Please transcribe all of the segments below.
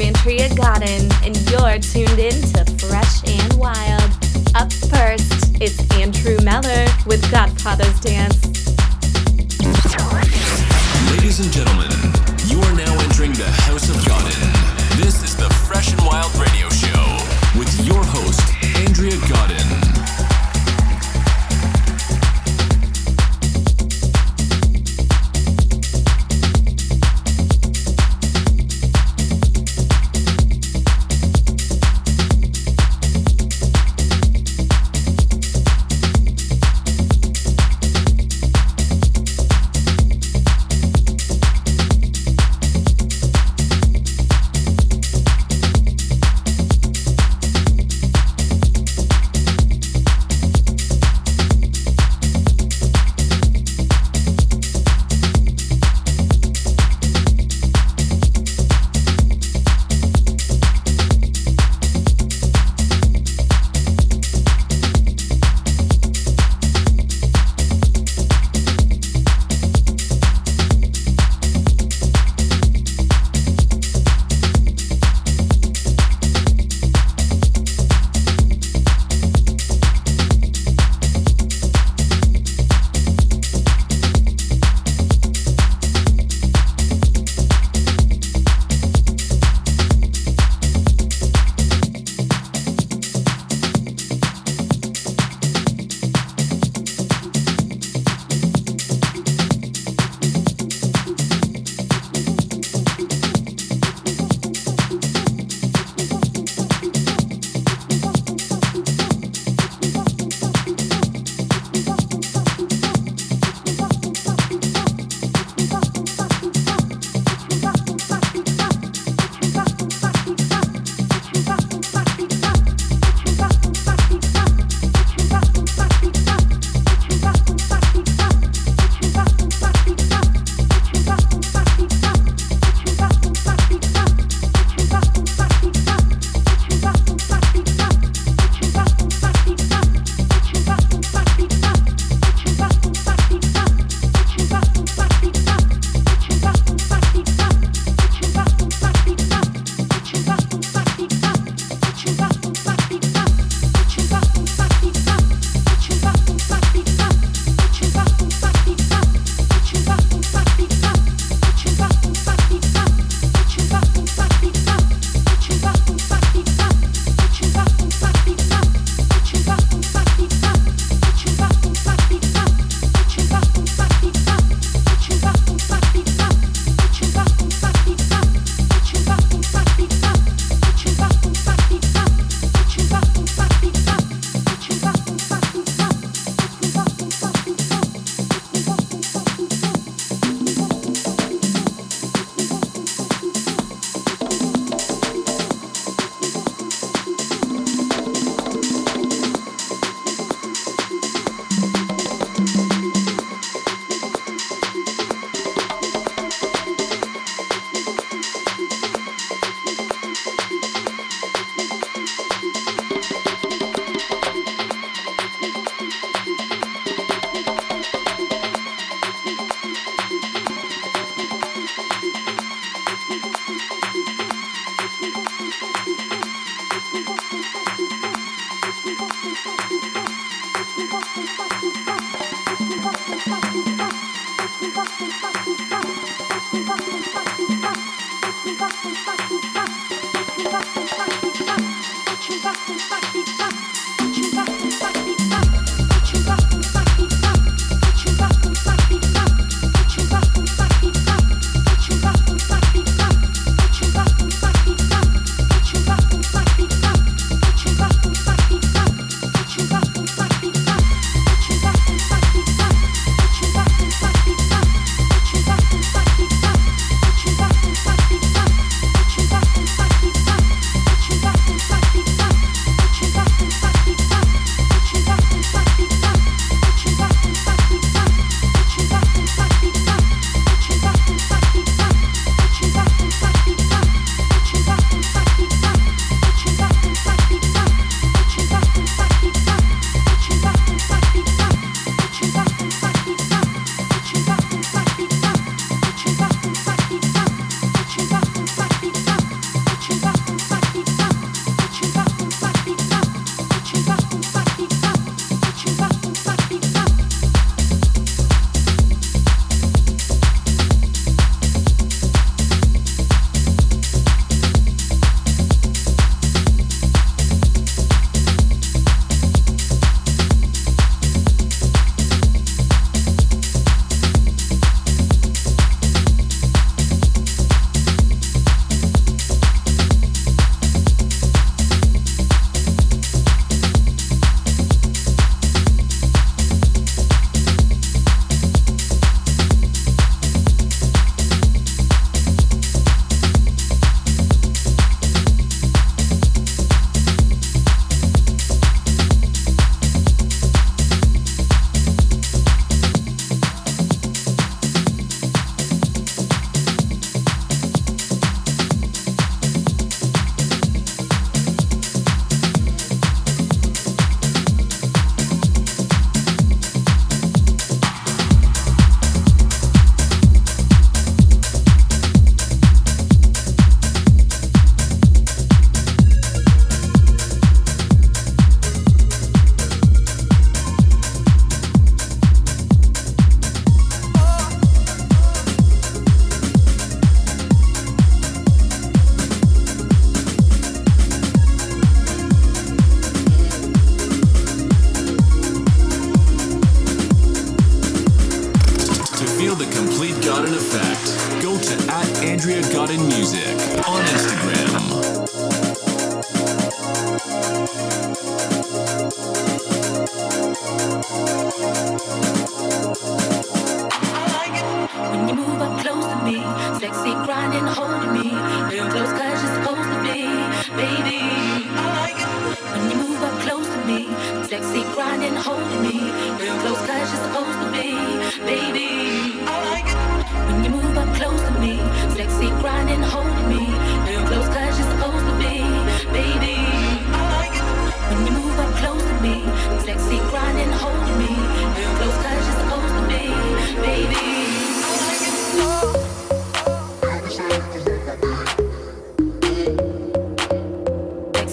Andrea Godin, and you're tuned in to Fresh and Wild. Up first, it's Andrew Meller with Godfather's Dance. Ladies and gentlemen, you are now entering the House of Godin. This is the Fresh and Wild Radio Show with your host, Andrea Godin.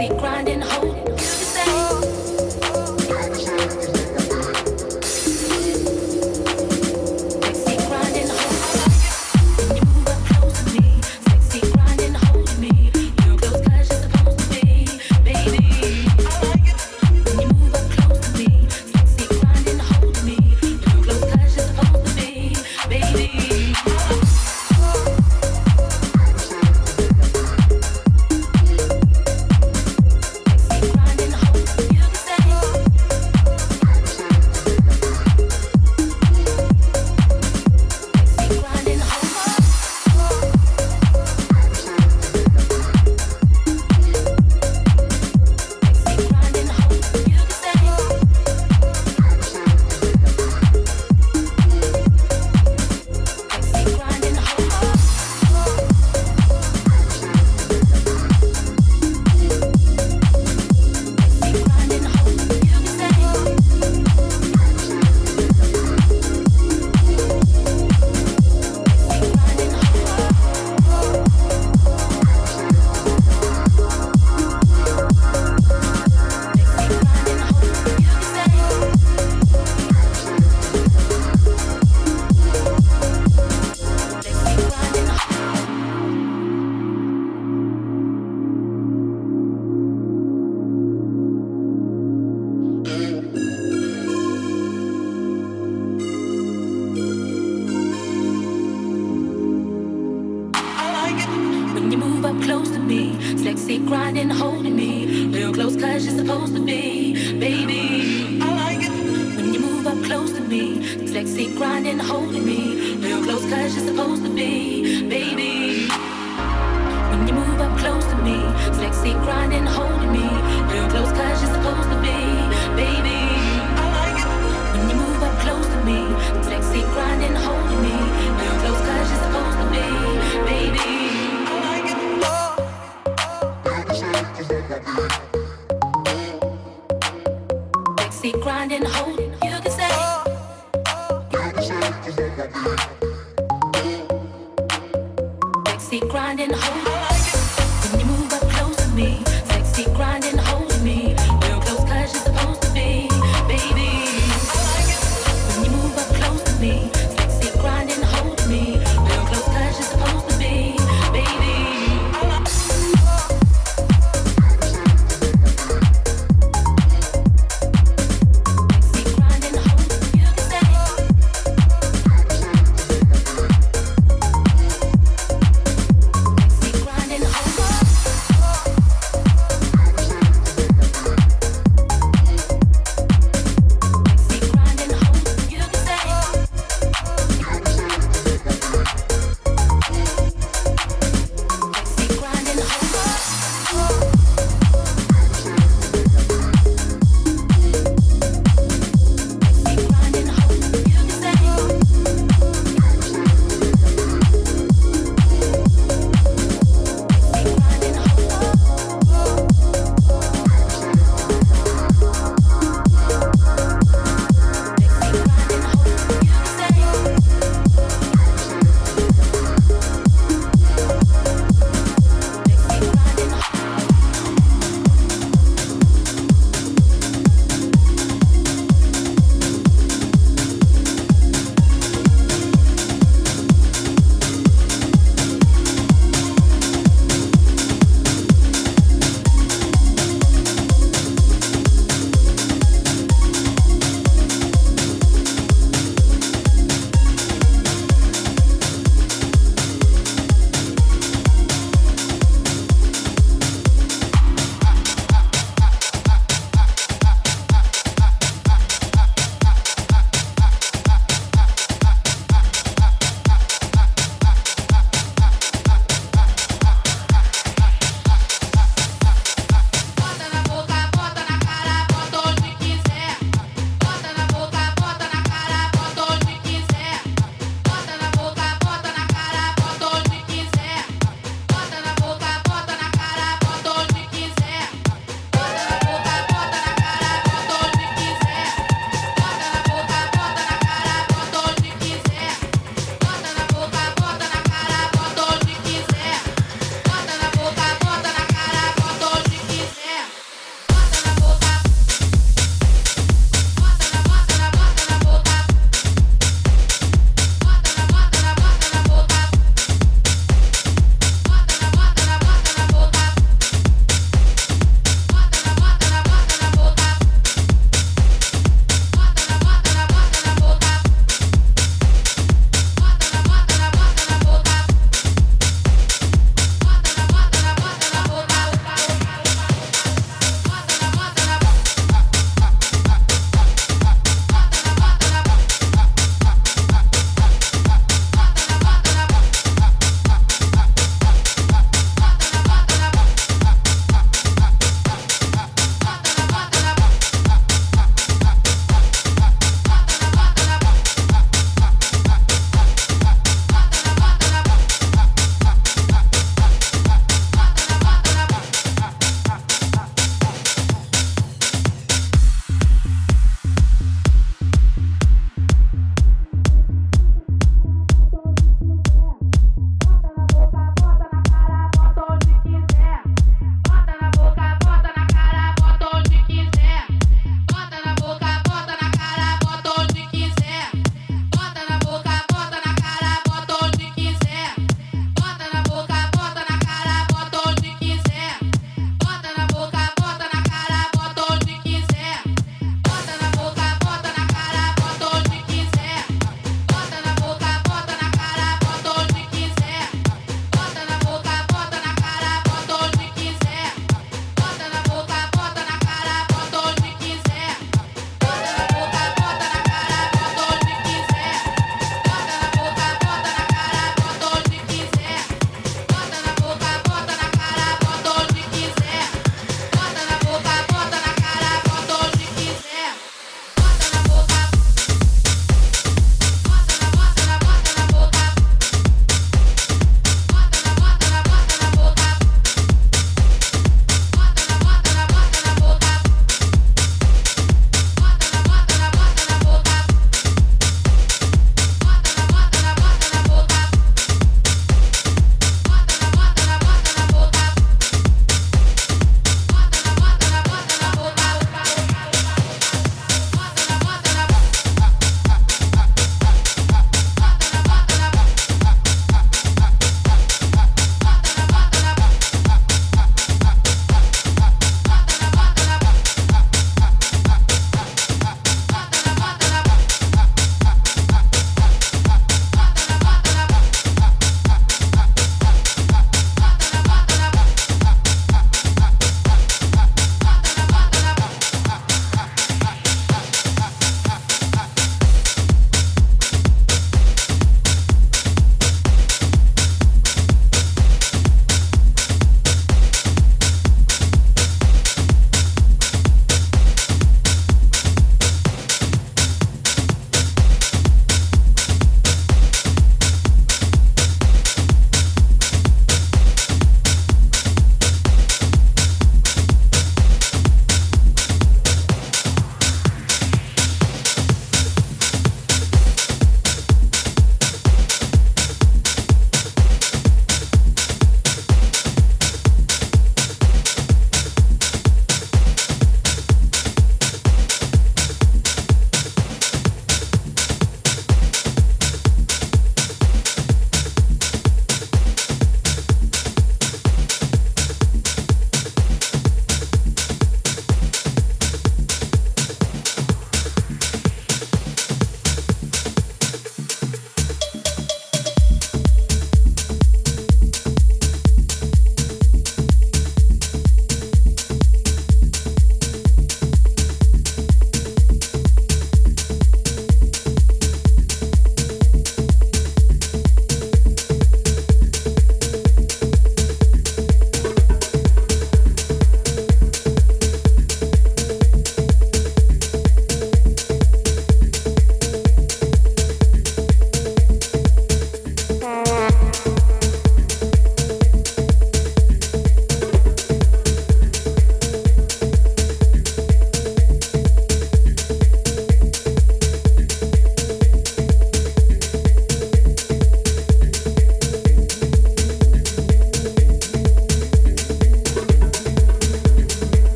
see grinding hope. holding me real close, cause you're supposed to be, baby. When you move up close to me, sexy grinding, holding me real close, cause you're supposed to be, baby. I like it. When you move up close to me, sexy grinding, holding me real close, cause you're supposed to be, baby. I like it. Oh.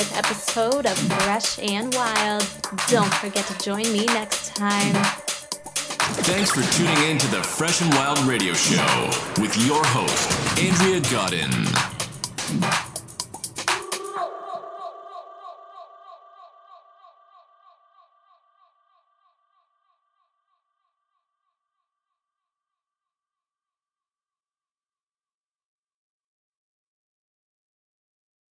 30th episode of Fresh and Wild. Don't forget to join me next time. Thanks for tuning in to the Fresh and Wild Radio Show with your host, Andrea Godin.